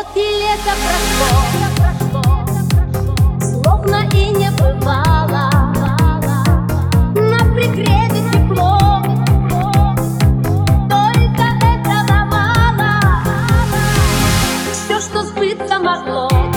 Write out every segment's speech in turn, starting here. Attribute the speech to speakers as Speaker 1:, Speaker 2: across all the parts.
Speaker 1: Вот и лето прошло, словно и не бывало. На пригреве тепло, только этого мало. Все, что сбыться могло.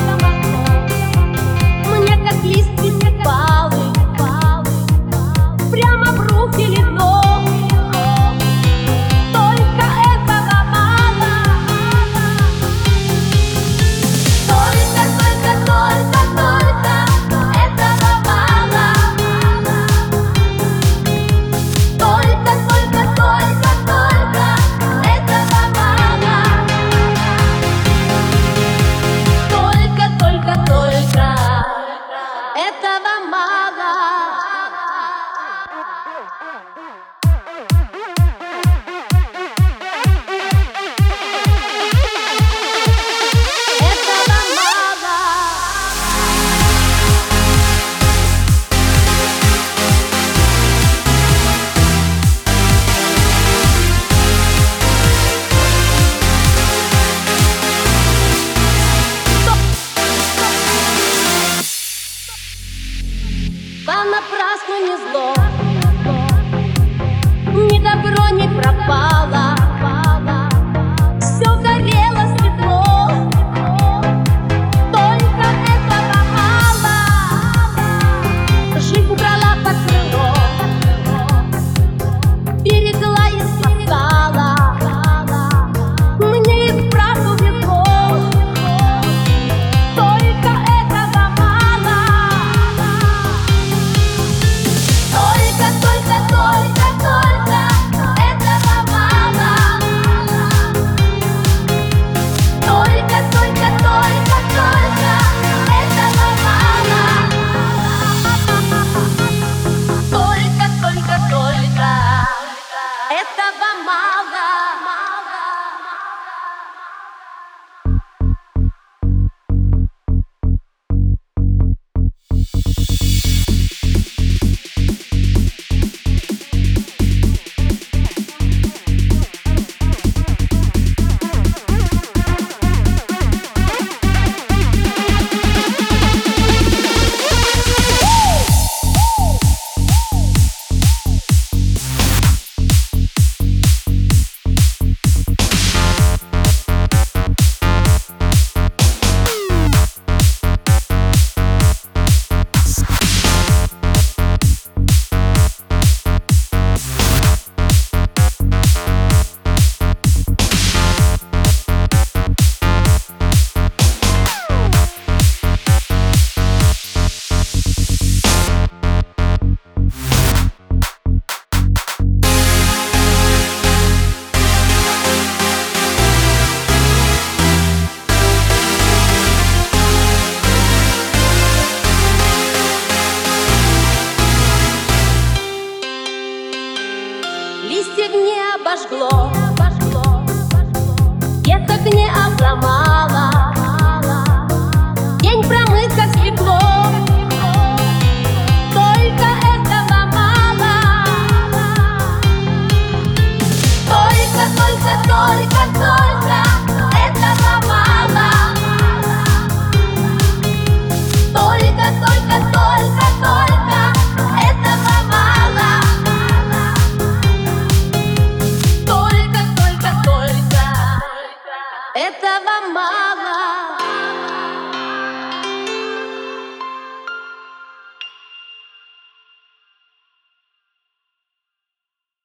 Speaker 1: when you're lost. листьев не обожгло, я так не обломала.